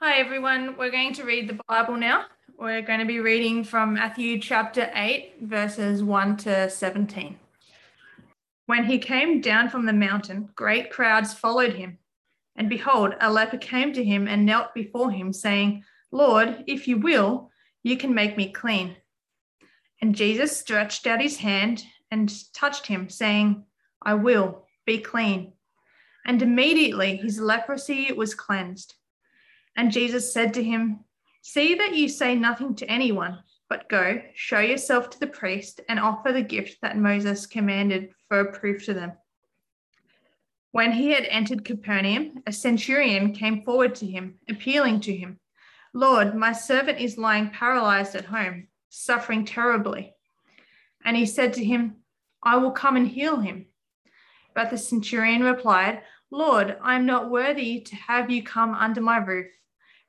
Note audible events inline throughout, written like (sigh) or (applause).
Hi, everyone. We're going to read the Bible now. We're going to be reading from Matthew chapter 8, verses 1 to 17. When he came down from the mountain, great crowds followed him. And behold, a leper came to him and knelt before him, saying, Lord, if you will, you can make me clean. And Jesus stretched out his hand and touched him, saying, I will, be clean. And immediately his leprosy was cleansed. And Jesus said to him, See that you say nothing to anyone, but go, show yourself to the priest, and offer the gift that Moses commanded for a proof to them. When he had entered Capernaum, a centurion came forward to him, appealing to him, Lord, my servant is lying paralyzed at home, suffering terribly. And he said to him, I will come and heal him. But the centurion replied, Lord, I am not worthy to have you come under my roof,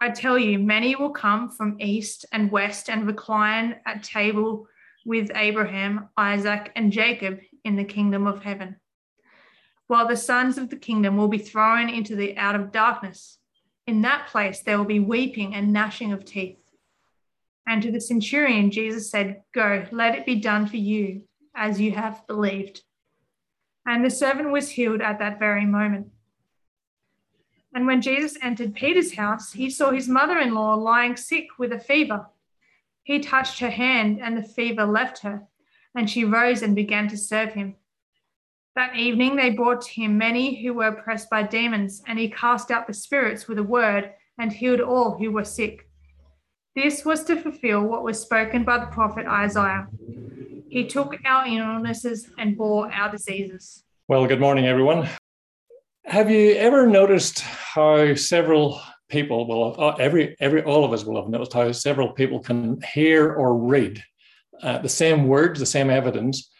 I tell you, many will come from east and west and recline at table with Abraham, Isaac, and Jacob in the kingdom of heaven. While the sons of the kingdom will be thrown into the out of darkness. In that place there will be weeping and gnashing of teeth. And to the centurion, Jesus said, Go, let it be done for you as you have believed. And the servant was healed at that very moment. And when Jesus entered Peter's house, he saw his mother in law lying sick with a fever. He touched her hand, and the fever left her, and she rose and began to serve him. That evening they brought to him many who were oppressed by demons, and he cast out the spirits with a word and healed all who were sick. This was to fulfill what was spoken by the prophet Isaiah. He took our illnesses and bore our diseases. Well, good morning, everyone. Have you ever noticed how several people, well, uh, every, every, all of us will have noticed how several people can hear or read uh, the same words, the same evidence,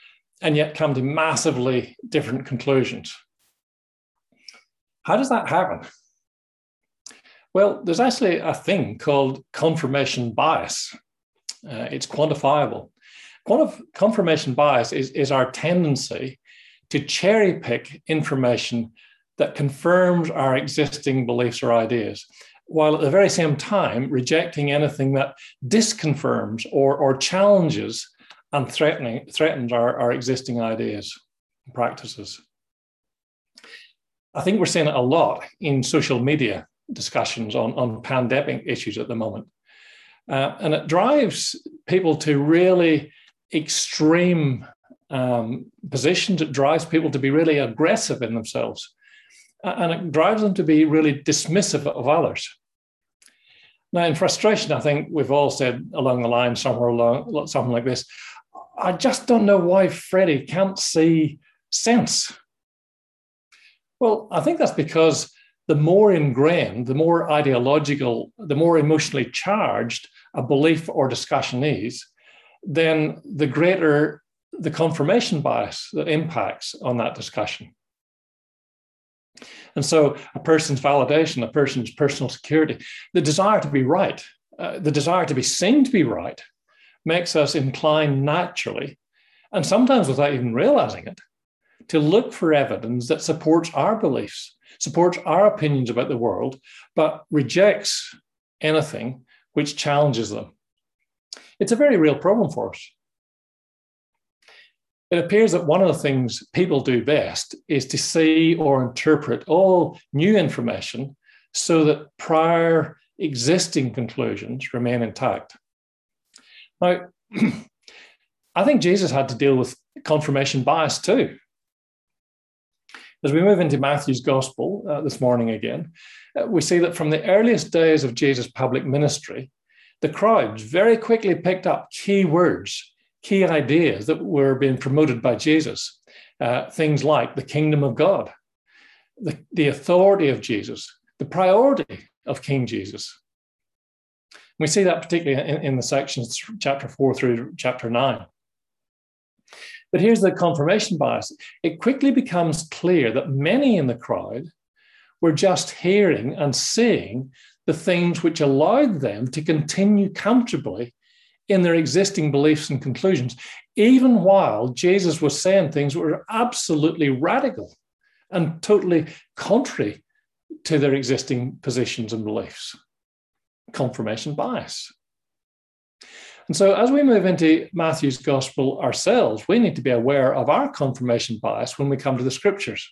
and yet come to massively different conclusions? How does that happen? Well, there's actually a thing called confirmation bias. Uh, it's quantifiable. Quantif- confirmation bias is, is our tendency to cherry pick information that confirms our existing beliefs or ideas, while at the very same time rejecting anything that disconfirms or, or challenges and threatening, threatens our, our existing ideas and practices. I think we're seeing it a lot in social media discussions on, on pandemic issues at the moment. Uh, and it drives people to really extreme um, positions. It drives people to be really aggressive in themselves. And it drives them to be really dismissive of others. Now, in frustration, I think we've all said along the line somewhere along something like this I just don't know why Freddie can't see sense. Well, I think that's because the more ingrained, the more ideological, the more emotionally charged a belief or discussion is, then the greater the confirmation bias that impacts on that discussion. And so, a person's validation, a person's personal security, the desire to be right, uh, the desire to be seen to be right, makes us inclined naturally, and sometimes without even realizing it, to look for evidence that supports our beliefs, supports our opinions about the world, but rejects anything which challenges them. It's a very real problem for us. It appears that one of the things people do best is to see or interpret all new information so that prior existing conclusions remain intact. Now, (clears throat) I think Jesus had to deal with confirmation bias too. As we move into Matthew's gospel uh, this morning again, uh, we see that from the earliest days of Jesus' public ministry, the crowds very quickly picked up key words, key ideas that were being promoted by Jesus. Uh, things like the kingdom of God, the, the authority of Jesus, the priority of King Jesus. We see that particularly in, in the sections chapter four through chapter nine. But here's the confirmation bias. It quickly becomes clear that many in the crowd were just hearing and seeing the things which allowed them to continue comfortably in their existing beliefs and conclusions, even while Jesus was saying things that were absolutely radical and totally contrary to their existing positions and beliefs. Confirmation bias. And so, as we move into Matthew's gospel ourselves, we need to be aware of our confirmation bias when we come to the scriptures.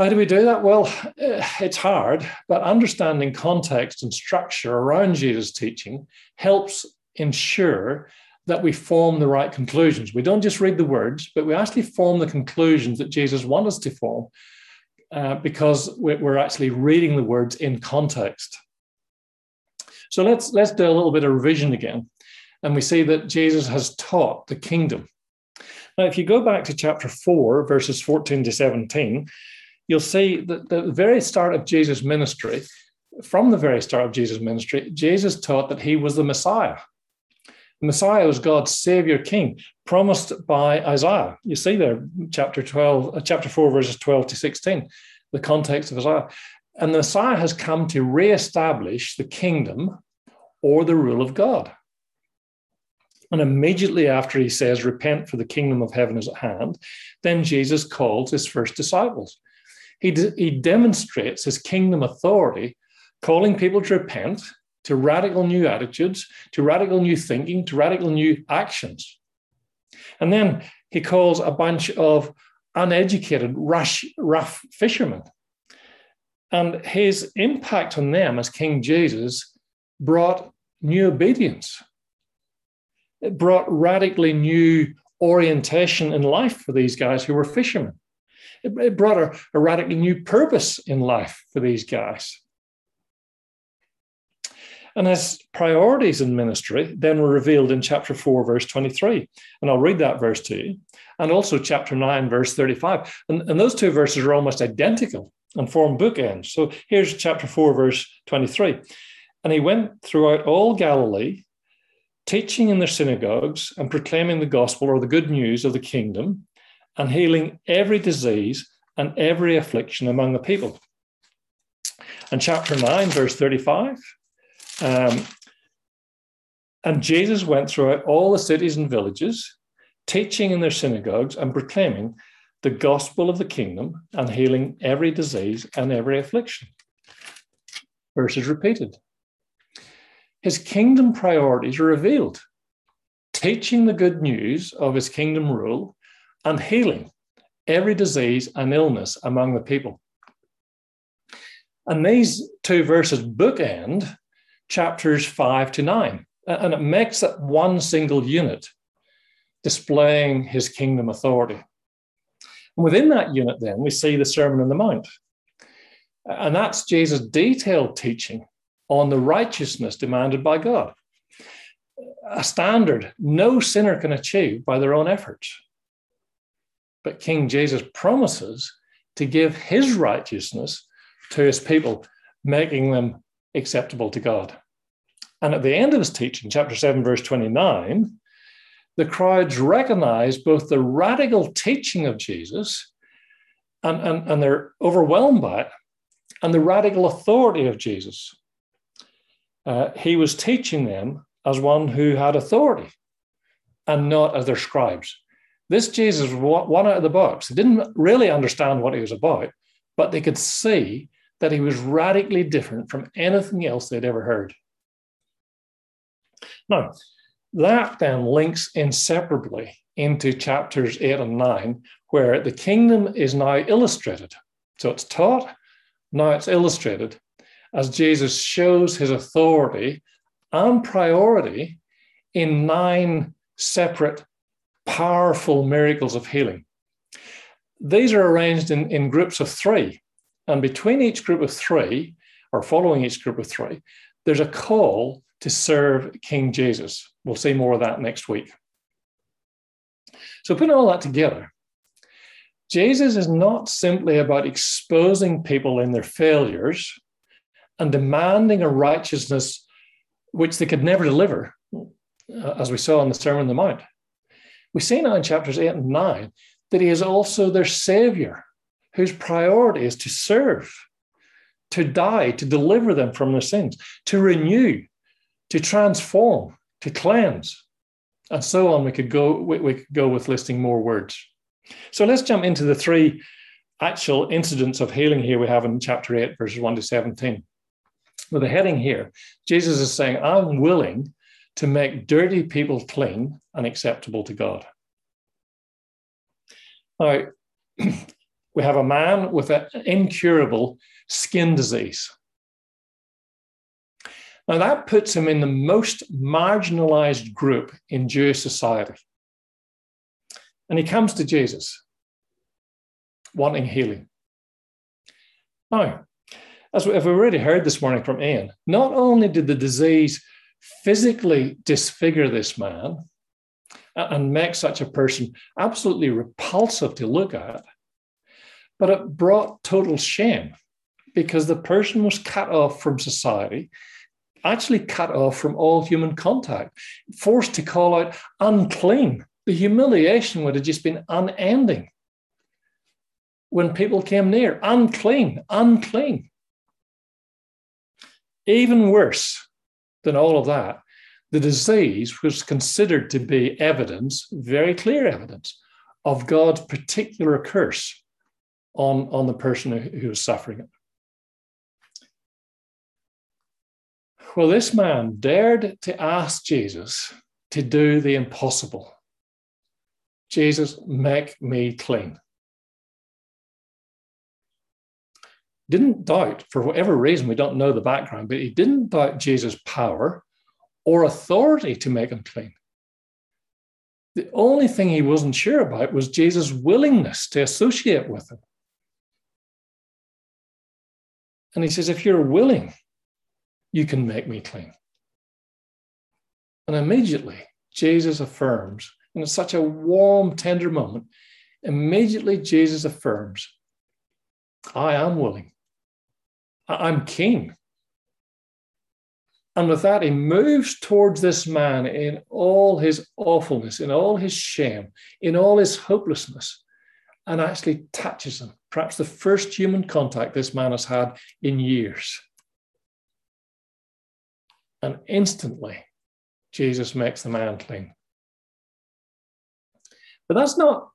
How do we do that? Well, (sighs) it's hard, but understanding context and structure around Jesus' teaching helps ensure that we form the right conclusions. We don't just read the words, but we actually form the conclusions that Jesus wants us to form uh, because we're actually reading the words in context. So let's let's do a little bit of revision again, and we see that Jesus has taught the kingdom. Now, if you go back to chapter four, verses fourteen to seventeen, you'll see that the very start of Jesus' ministry, from the very start of Jesus' ministry, Jesus taught that he was the Messiah. The Messiah was God's Savior King, promised by Isaiah. You see there, chapter 12, uh, chapter 4, verses 12 to 16, the context of Isaiah. And the Messiah has come to re-establish the kingdom or the rule of God. And immediately after he says, Repent, for the kingdom of heaven is at hand, then Jesus calls his first disciples. He, he demonstrates his kingdom authority, calling people to repent, to radical new attitudes, to radical new thinking, to radical new actions. And then he calls a bunch of uneducated, rush, rough fishermen. And his impact on them as King Jesus brought new obedience. It brought radically new orientation in life for these guys who were fishermen. It, it brought a, a radically new purpose in life for these guys. And his priorities in ministry then were revealed in chapter 4, verse 23. And I'll read that verse to you. And also chapter 9, verse 35. And, and those two verses are almost identical and form bookends. So here's chapter 4, verse 23. And he went throughout all Galilee, teaching in their synagogues and proclaiming the gospel or the good news of the kingdom and healing every disease and every affliction among the people. And chapter 9, verse 35. Um, and Jesus went throughout all the cities and villages, teaching in their synagogues and proclaiming the gospel of the kingdom and healing every disease and every affliction. Verses repeated. His kingdom priorities are revealed, teaching the good news of his kingdom rule and healing every disease and illness among the people. And these two verses bookend chapters five to nine, and it makes it one single unit displaying his kingdom authority. And within that unit, then, we see the Sermon on the Mount. And that's Jesus' detailed teaching on the righteousness demanded by God, a standard no sinner can achieve by their own efforts. But King Jesus promises to give his righteousness to his people, making them acceptable to God. And at the end of his teaching, chapter 7, verse 29, the crowds recognize both the radical teaching of Jesus and, and, and they're overwhelmed by it, and the radical authority of Jesus. Uh, he was teaching them as one who had authority and not as their scribes. This Jesus one out of the box. They didn't really understand what he was about, but they could see that he was radically different from anything else they'd ever heard. Now, that then links inseparably into chapters eight and nine, where the kingdom is now illustrated. So it's taught, now it's illustrated as Jesus shows his authority and priority in nine separate powerful miracles of healing. These are arranged in, in groups of three. And between each group of three, or following each group of three, there's a call to serve King Jesus. We'll see more of that next week. So, putting all that together, Jesus is not simply about exposing people in their failures and demanding a righteousness which they could never deliver, uh, as we saw in the Sermon on the Mount. We see now in chapters 8 and 9 that he is also their savior, whose priority is to serve, to die, to deliver them from their sins, to renew, to transform, to cleanse, and so on. We could go, we, we could go with listing more words. So let's jump into the three actual incidents of healing here we have in chapter 8, verses 1 to 17. With a heading here, Jesus is saying, I'm willing to make dirty people clean and acceptable to God. Now, (clears throat) we have a man with an incurable skin disease. Now, that puts him in the most marginalized group in Jewish society. And he comes to Jesus wanting healing. Now, as we've already heard this morning from Ian, not only did the disease physically disfigure this man and make such a person absolutely repulsive to look at, but it brought total shame because the person was cut off from society, actually cut off from all human contact, forced to call out unclean. The humiliation would have just been unending when people came near unclean, unclean. Even worse than all of that, the disease was considered to be evidence, very clear evidence, of God's particular curse on, on the person who, who was suffering it. Well, this man dared to ask Jesus to do the impossible. Jesus, make me clean. Didn't doubt, for whatever reason, we don't know the background, but he didn't doubt Jesus' power or authority to make him clean. The only thing he wasn't sure about was Jesus' willingness to associate with him. And he says, If you're willing, you can make me clean. And immediately, Jesus affirms, and it's such a warm, tender moment, immediately Jesus affirms, I am willing. I'm king. And with that, he moves towards this man in all his awfulness, in all his shame, in all his hopelessness, and actually touches him. Perhaps the first human contact this man has had in years. And instantly, Jesus makes the man clean. But that's not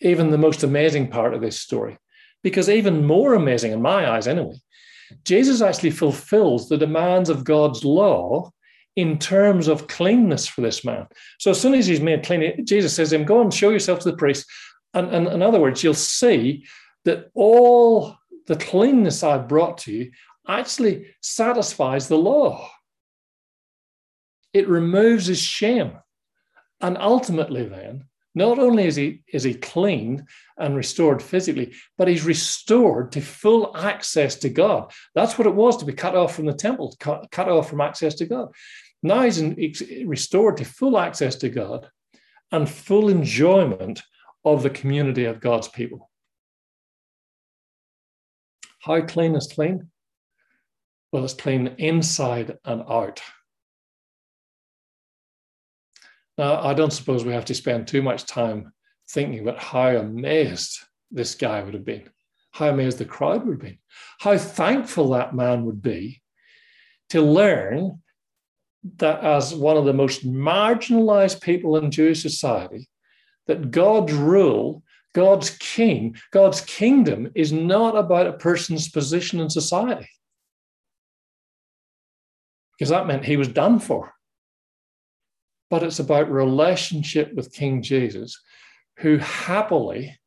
even the most amazing part of this story, because even more amazing, in my eyes anyway, Jesus actually fulfills the demands of God's law in terms of cleanness for this man. So as soon as he's made clean, Jesus says to him, Go and show yourself to the priest. And, and in other words, you'll see that all the cleanness I've brought to you actually satisfies the law. It removes his shame. And ultimately, then, not only is he, is he clean and restored physically, but he's restored to full access to God. That's what it was to be cut off from the temple, cut, cut off from access to God. Now he's, in, he's restored to full access to God and full enjoyment of the community of God's people. How clean is clean? Well, it's clean inside and out. Now, I don't suppose we have to spend too much time thinking about how amazed this guy would have been, how amazed the crowd would have been, how thankful that man would be to learn that as one of the most marginalized people in Jewish society, that God's rule, God's king, God's kingdom is not about a person's position in society. Because that meant he was done for but it's about relationship with King Jesus, who happily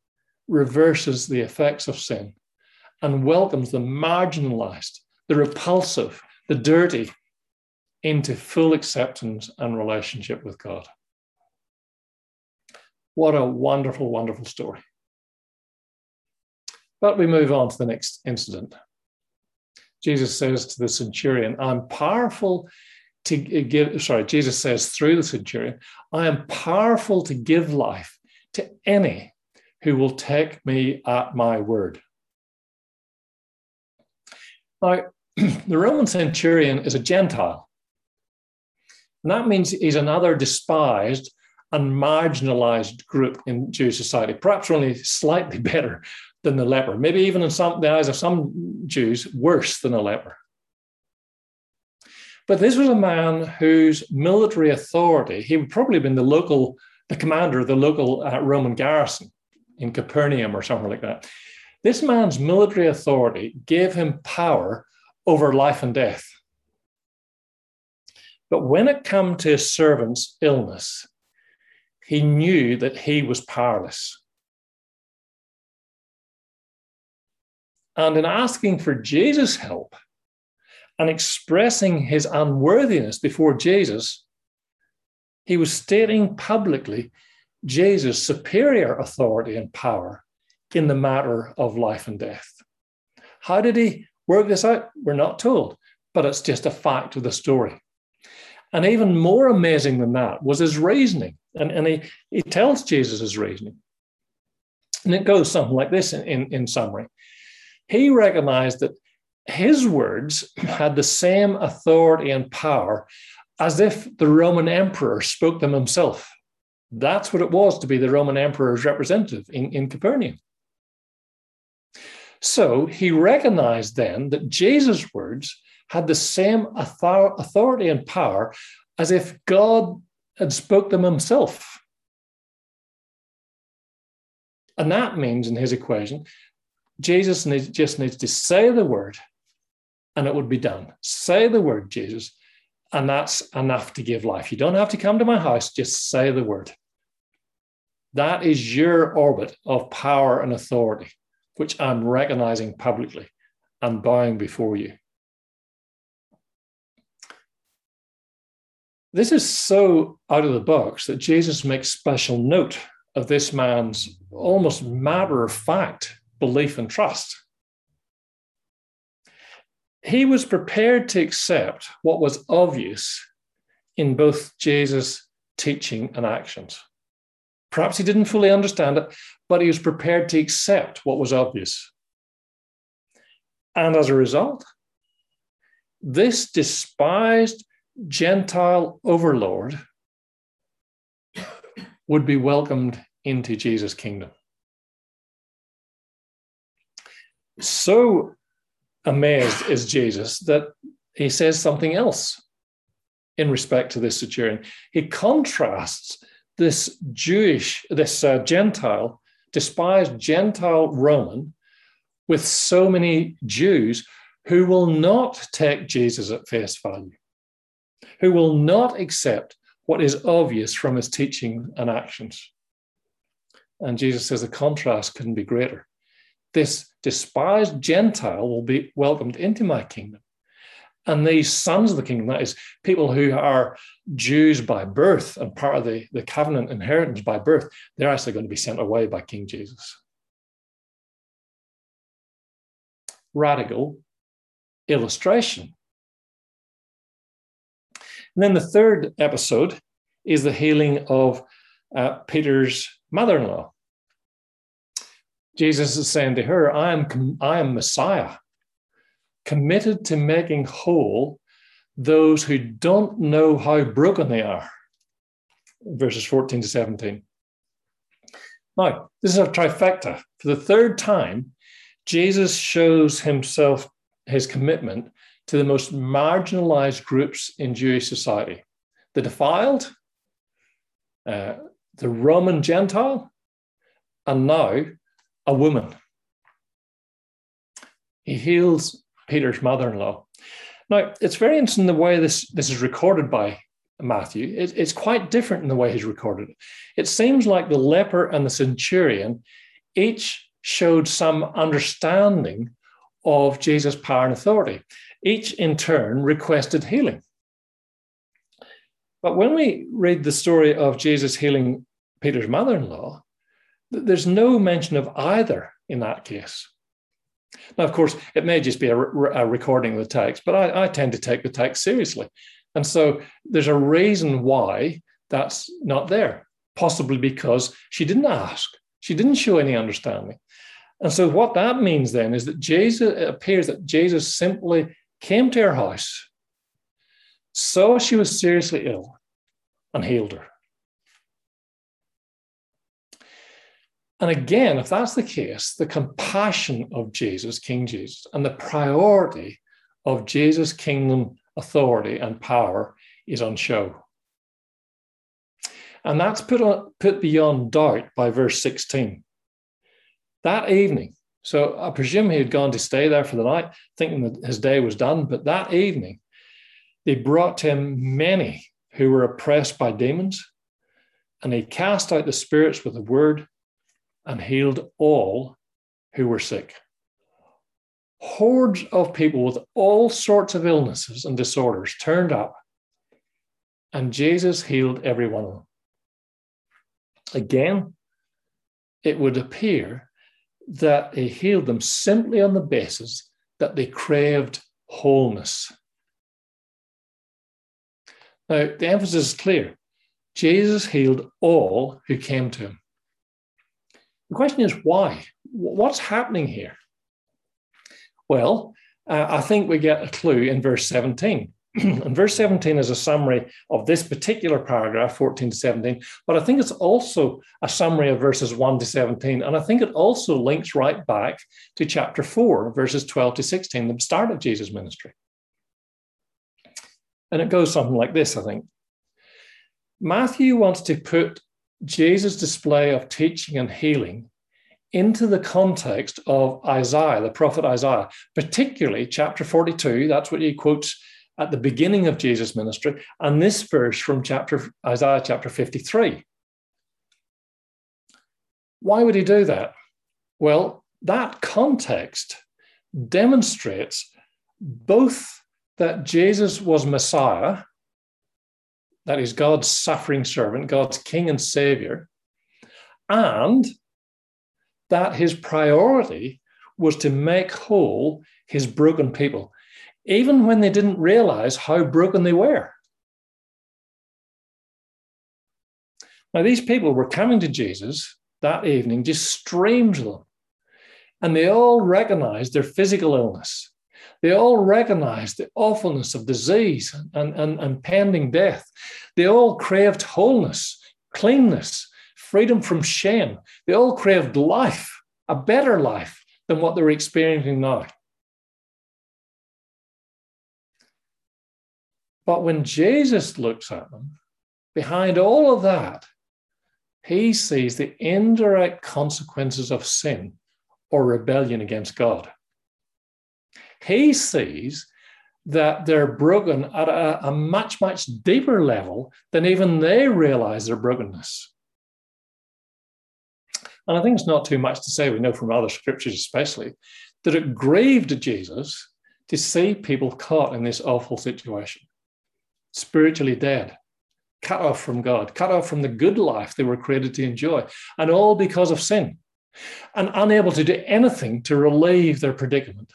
reverses the effects of sin and welcomes the marginalized, the repulsive, the dirty into full acceptance and relationship with God. What a wonderful, wonderful story. But we move on to the next incident. Jesus says to the centurion, I'm powerful to give, sorry, Jesus says through the centurion, I am powerful to give life to any who will take me at my word. Now, (clears throat) the Roman centurion is a Gentile. And that means he's another despised and marginalized group in Jewish society, perhaps only slightly (laughs) better than the leper, maybe even in some, the eyes of some Jews, worse than a leper. But this was a man whose military authority, he would probably have been the local, the commander of the local uh, Roman garrison in Capernaum or somewhere like that. This man's military authority gave him power over life and death. But when it came to his servant's illness, he knew that he was powerless. And in asking for Jesus' help and expressing his unworthiness before Jesus, he was stating publicly Jesus' superior authority and power in the matter of life and death. How did he work this out? We're not told, but it's just a fact of the story. And even more amazing than that was his reasoning. And, and he, he tells Jesus his reasoning. And it goes something like this in, in, in summary. He recognized that his words had the same authority and power as if the Roman emperor spoke them himself. That's what it was to be the Roman emperor's representative in, in Capernaum. So he recognized then that Jesus' words had the same authority and power as if God had spoke them himself. And that means in his equation, Jesus needs, just needs to say the word and it would be done. Say the word, Jesus, and that's enough to give life. You don't have to come to my house, just say the word. That is your orbit of power and authority which I'm recognizing publicly and bowing before you. This is so out of the box that Jesus makes special note of this man's almost matter of fact belief and trust. He was prepared to accept what was obvious in both Jesus' teaching and actions. Perhaps he didn't fully understand it, but he was prepared to accept what was obvious. And as a result, this despised Gentile overlord would be welcomed into Jesus' kingdom. So amazed is Jesus that he says something else in respect to this centurion. He contrasts this Jewish, this uh, Gentile despised Gentile Roman with so many Jews who will not take Jesus at face value, who will not accept what is obvious from his teaching and actions. And Jesus says the contrast couldn't be greater. This despised Gentile will be welcomed into my kingdom. And these sons of the kingdom, that is, people who are Jews by birth and part of the, the covenant inheritance by birth, they're actually going to be sent away by King Jesus. Radical illustration. And then the third episode is the healing of uh, Peter's mother in law. Jesus is saying to her, I am, I am Messiah committed to making whole those who don't know how broken they are. Verses 14 to 17. Now, this is a trifecta. For the third time, Jesus shows himself his commitment to the most marginalized groups in Jewish society the defiled, uh, the Roman Gentile, and now a woman. He heals Peter's mother in law. Now, it's very interesting the way this, this is recorded by Matthew. It, it's quite different in the way he's recorded it. It seems like the leper and the centurion each showed some understanding of Jesus' power and authority. Each, in turn, requested healing. But when we read the story of Jesus healing Peter's mother in law, there's no mention of either in that case. Now, of course, it may just be a, re- a recording of the text, but I, I tend to take the text seriously. And so there's a reason why that's not there, possibly because she didn't ask, she didn't show any understanding. And so what that means then is that Jesus it appears that Jesus simply came to her house, saw she was seriously ill, and healed her. And again, if that's the case, the compassion of Jesus, King Jesus, and the priority of Jesus' kingdom authority and power is on show. And that's put, on, put beyond doubt by verse 16. That evening, so I presume he had gone to stay there for the night, thinking that his day was done. But that evening, they brought him many who were oppressed by demons, and he cast out the spirits with a word and healed all who were sick. Hordes of people with all sorts of illnesses and disorders turned up, and Jesus healed every one of them. Again, it would appear that he healed them simply on the basis that they craved wholeness. Now, the emphasis is clear Jesus healed all who came to him. The question is why? What's happening here? Well, uh, I think we get a clue in verse 17. (clears throat) and verse 17 is a summary of this particular paragraph, 14 to 17, but I think it's also a summary of verses 1 to 17. And I think it also links right back to chapter 4, verses 12 to 16, the start of Jesus' ministry. And it goes something like this, I think. Matthew wants to put Jesus' display of teaching and healing into the context of Isaiah, the prophet Isaiah, particularly chapter 42. That's what he quotes at the beginning of Jesus' ministry, and this verse from chapter Isaiah chapter 53. Why would he do that? Well, that context demonstrates both that Jesus was Messiah that is God's suffering servant, God's king and savior, and that his priority was to make whole his broken people, even when they didn't realize how broken they were. Now, these people were coming to Jesus that evening, just streamed to them, and they all recognized their physical illness. They all recognized the awfulness of disease and, and, and pending death. They all craved wholeness, cleanness, freedom from shame. They all craved life, a better life than what they're experiencing now. But when Jesus looks at them, behind all of that, he sees the indirect consequences of sin or rebellion against God. He sees that they're broken at a, a, much, much deeper level than even they realize their brokenness. And I think it's not too much to say, we know from other scriptures especially, that it grieved Jesus to see people caught in this awful situation, spiritually dead, cut off from God, cut off from the good life they were created to enjoy, and all because of sin, and unable to do anything to relieve their predicament.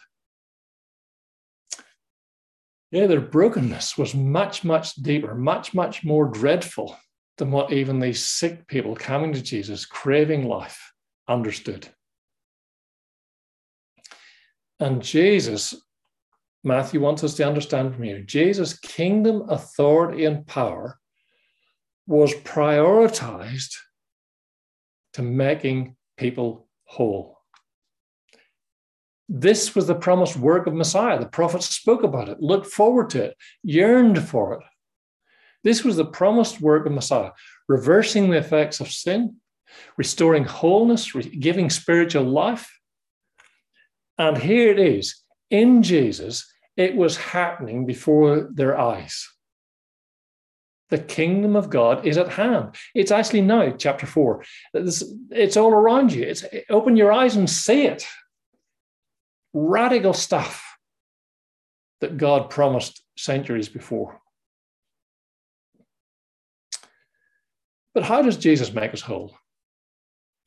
Yeah, their brokenness was much, much deeper, much, much more dreadful than what even these sick people coming to Jesus, craving life, understood. And Jesus, Matthew wants us to understand from here, Jesus' kingdom authority and power was prioritized to making people whole. This was the promised work of Messiah. The prophets spoke about it, looked forward to it, yearned for it. This was the promised work of Messiah, reversing the effects of sin, restoring wholeness, giving spiritual life. And here it is in Jesus, it was happening before their eyes. The kingdom of God is at hand. It's actually now, chapter four. It's, it's all around you. It's open your eyes and see it radical stuff that God promised centuries before. But how does Jesus make us whole?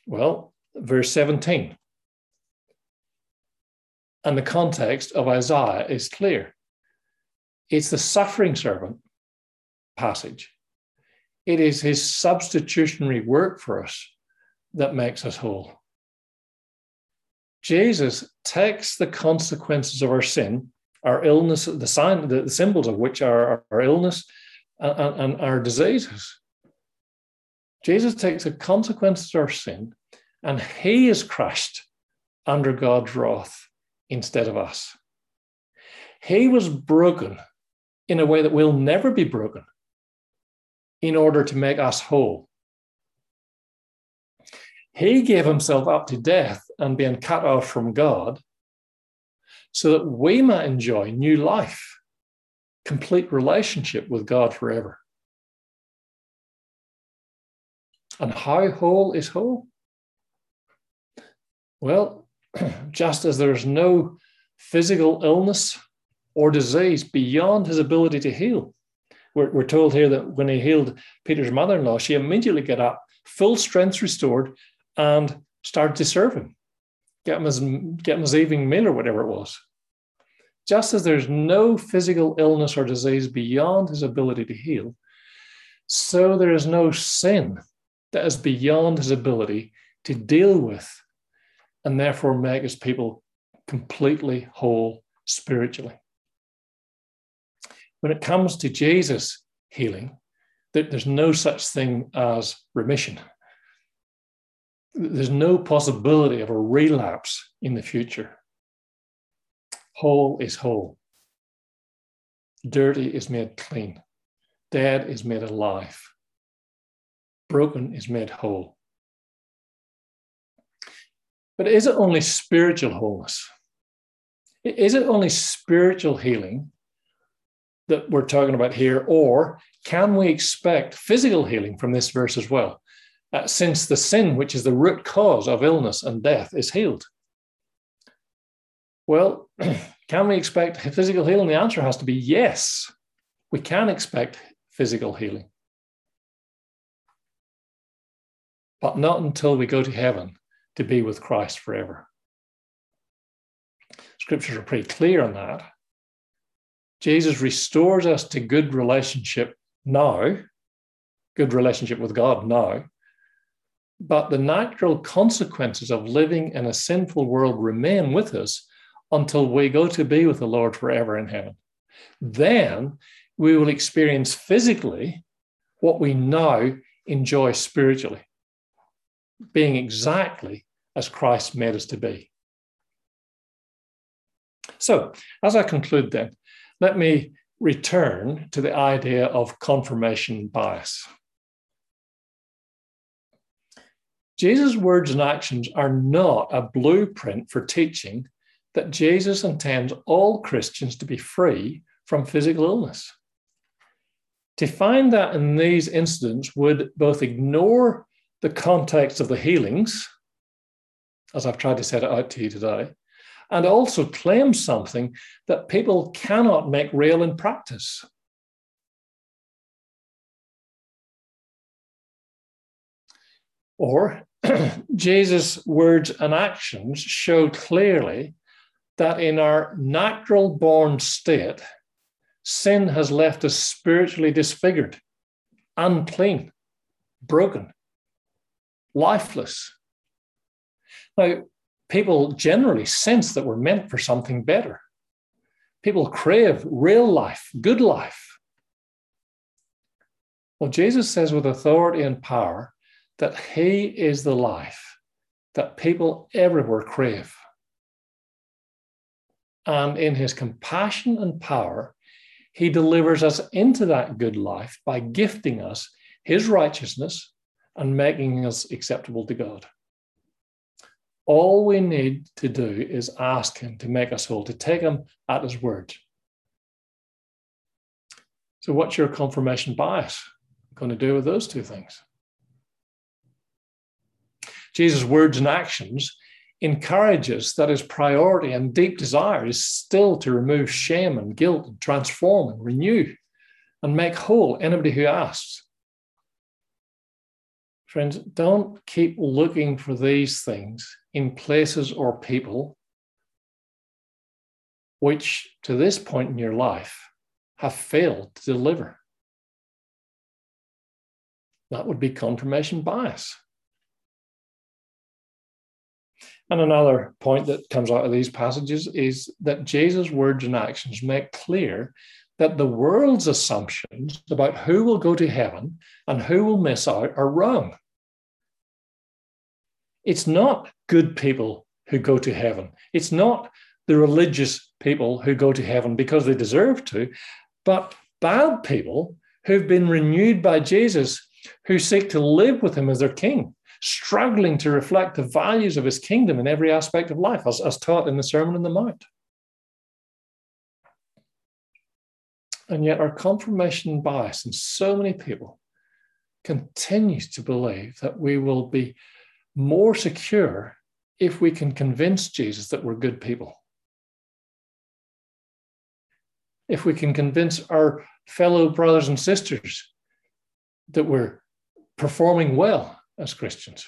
Well, verse 17. And the context of Isaiah is clear. It's the suffering servant passage. It is his substitutionary work for us that makes us whole. Jesus takes the consequences of our sin our illness, the sign, the, symbols of which are our illness and, and our diseases. Jesus takes the consequences of our sin and he is crushed under God's wrath instead of us. He was broken in a way that will never be broken in order to make us whole. He gave himself up to death and being cut off from God so that we might enjoy new life, complete relationship with God forever. And how whole is whole? Well, (clears throat) just as there's no physical illness or disease beyond his ability to heal. We're, we're told here that when he healed Peter's mother in law, she immediately got up, full strength restored, and started to serve him, get him his, get him his evening meal or whatever it was. Just as there's no physical illness or disease beyond his ability to heal, so there is no sin that is beyond his ability to deal with and therefore make his people completely whole spiritually. When it comes to Jesus healing, there's no such thing as remission there's no possibility of a relapse in the future. Whole is whole. Dirty is made clean. Dead is made alive. Broken is made whole. But is it only spiritual wholeness? Is it only spiritual healing that we're talking about here? Or can we expect physical healing from this verse as well? Uh, since the sin, which is the root cause of illness and death, is healed? Well, (clears throat) can we expect physical healing? The answer has to be yes. We can expect physical healing. But not until we go to heaven to be with Christ forever. Scriptures are pretty clear on that. Jesus restores us to good relationship now, good relationship with God now, but the natural consequences of living in a sinful world remain with us until we go to be with the Lord forever in heaven. Then we will experience physically what we now enjoy spiritually, being exactly as Christ made us to be. So, as I conclude, then, let me return to the idea of confirmation bias. Jesus' words and actions are not a blueprint for teaching that Jesus intends all Christians to be free from physical illness. To find that in these incidents would both ignore the context of the healings, as I've tried to set it out to you today, and also claim something that people cannot make real in practice. Or (clears throat) Jesus' words and actions show clearly that in our natural born state, sin has left us spiritually disfigured, unclean, broken, lifeless. Now, people generally sense that we're meant for something better. People crave real life, good life. Well, Jesus says with authority and power that He is the life that people everywhere crave. And in His compassion and power, He delivers us into that good life by gifting us His righteousness and making us acceptable to God. All we need to do is ask Him to make us whole, to take Him at His word. So, what's your confirmation bias going to do with those two things? Jesus' words and actions encourages that his priority and deep desire is still to remove shame and guilt and transform and renew and make whole anybody who asks. Friends, don't keep looking for these things in places or people which, to this point in your life, have failed to deliver. That would be confirmation bias. And another point that comes out of these passages is that Jesus' words and actions make clear that the world's assumptions about who will go to heaven and who will miss out are wrong. It's not good people who go to heaven. It's not the religious people who go to heaven because they deserve to, but bad people who've been renewed by Jesus, who seek to live with him as their king, struggling to reflect the values of his kingdom in every aspect of life, as, as taught in the Sermon on the Mount. And yet, our confirmation bias in so many people continues to believe that we will be more secure if we can convince Jesus that we're good people. If we can convince our fellow brothers and sisters that we're performing well as Christians.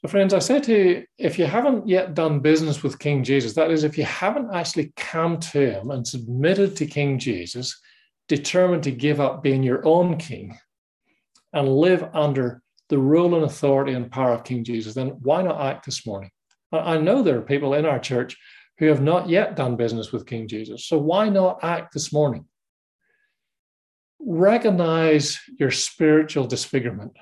So, friends, I say to you, if you haven't yet done business with King Jesus, that is, if you haven't actually come to him and submitted to King Jesus, determined to give up being your own king and live under the rule and authority and power of King Jesus, then why not act this morning? I know there are people in our church who have not yet done business with King Jesus. So why not act this morning? Recognize your spiritual disfigurement.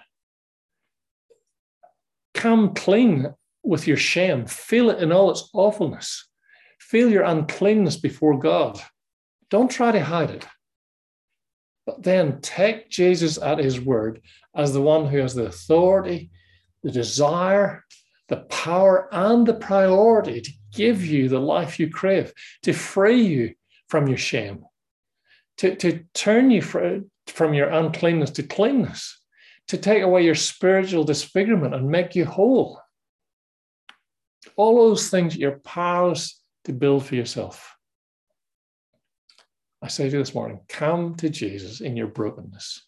Come clean with your shame. Feel it in all its awfulness. Feel your uncleanness before God. Don't try to hide it. But then take Jesus at his word as the one who has the authority, the desire, the power, and the priority to give you the life you crave, to free you from your shame, to, to turn you from your uncleanness to cleanness, to take away your spiritual disfigurement and make you whole. All those things you're powerless to build for yourself. I say to you this morning come to Jesus in your brokenness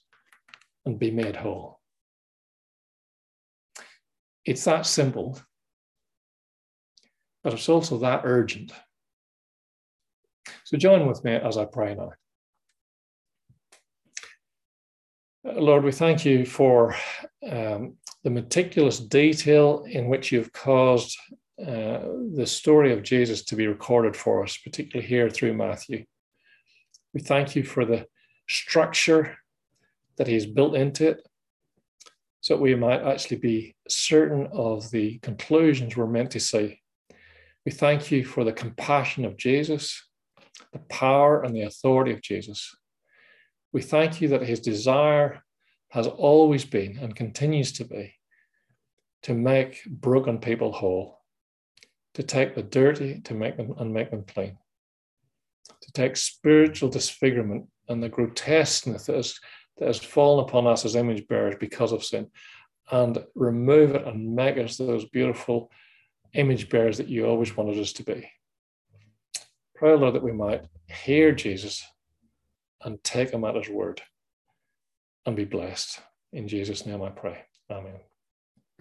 and be made whole. It's that simple, but it's also that urgent. So join with me as I pray now. Lord, we thank you for um, the meticulous detail in which you've caused uh, the story of Jesus to be recorded for us, particularly here through Matthew. We thank you for the structure that He's built into it so that we might actually be certain of the conclusions we're meant to see. We thank you for the compassion of Jesus, the power and the authority of Jesus. We thank you that his desire has always been and continues to be to make broken people whole, to take the dirty to make them and make them clean to take spiritual disfigurement and the grotesqueness that has, that has fallen upon us as image bearers because of sin and remove it and make us those beautiful image bearers that you always wanted us to be. Pray, Lord, that we might hear Jesus and take him at his word and be blessed. In Jesus' name I pray. Amen.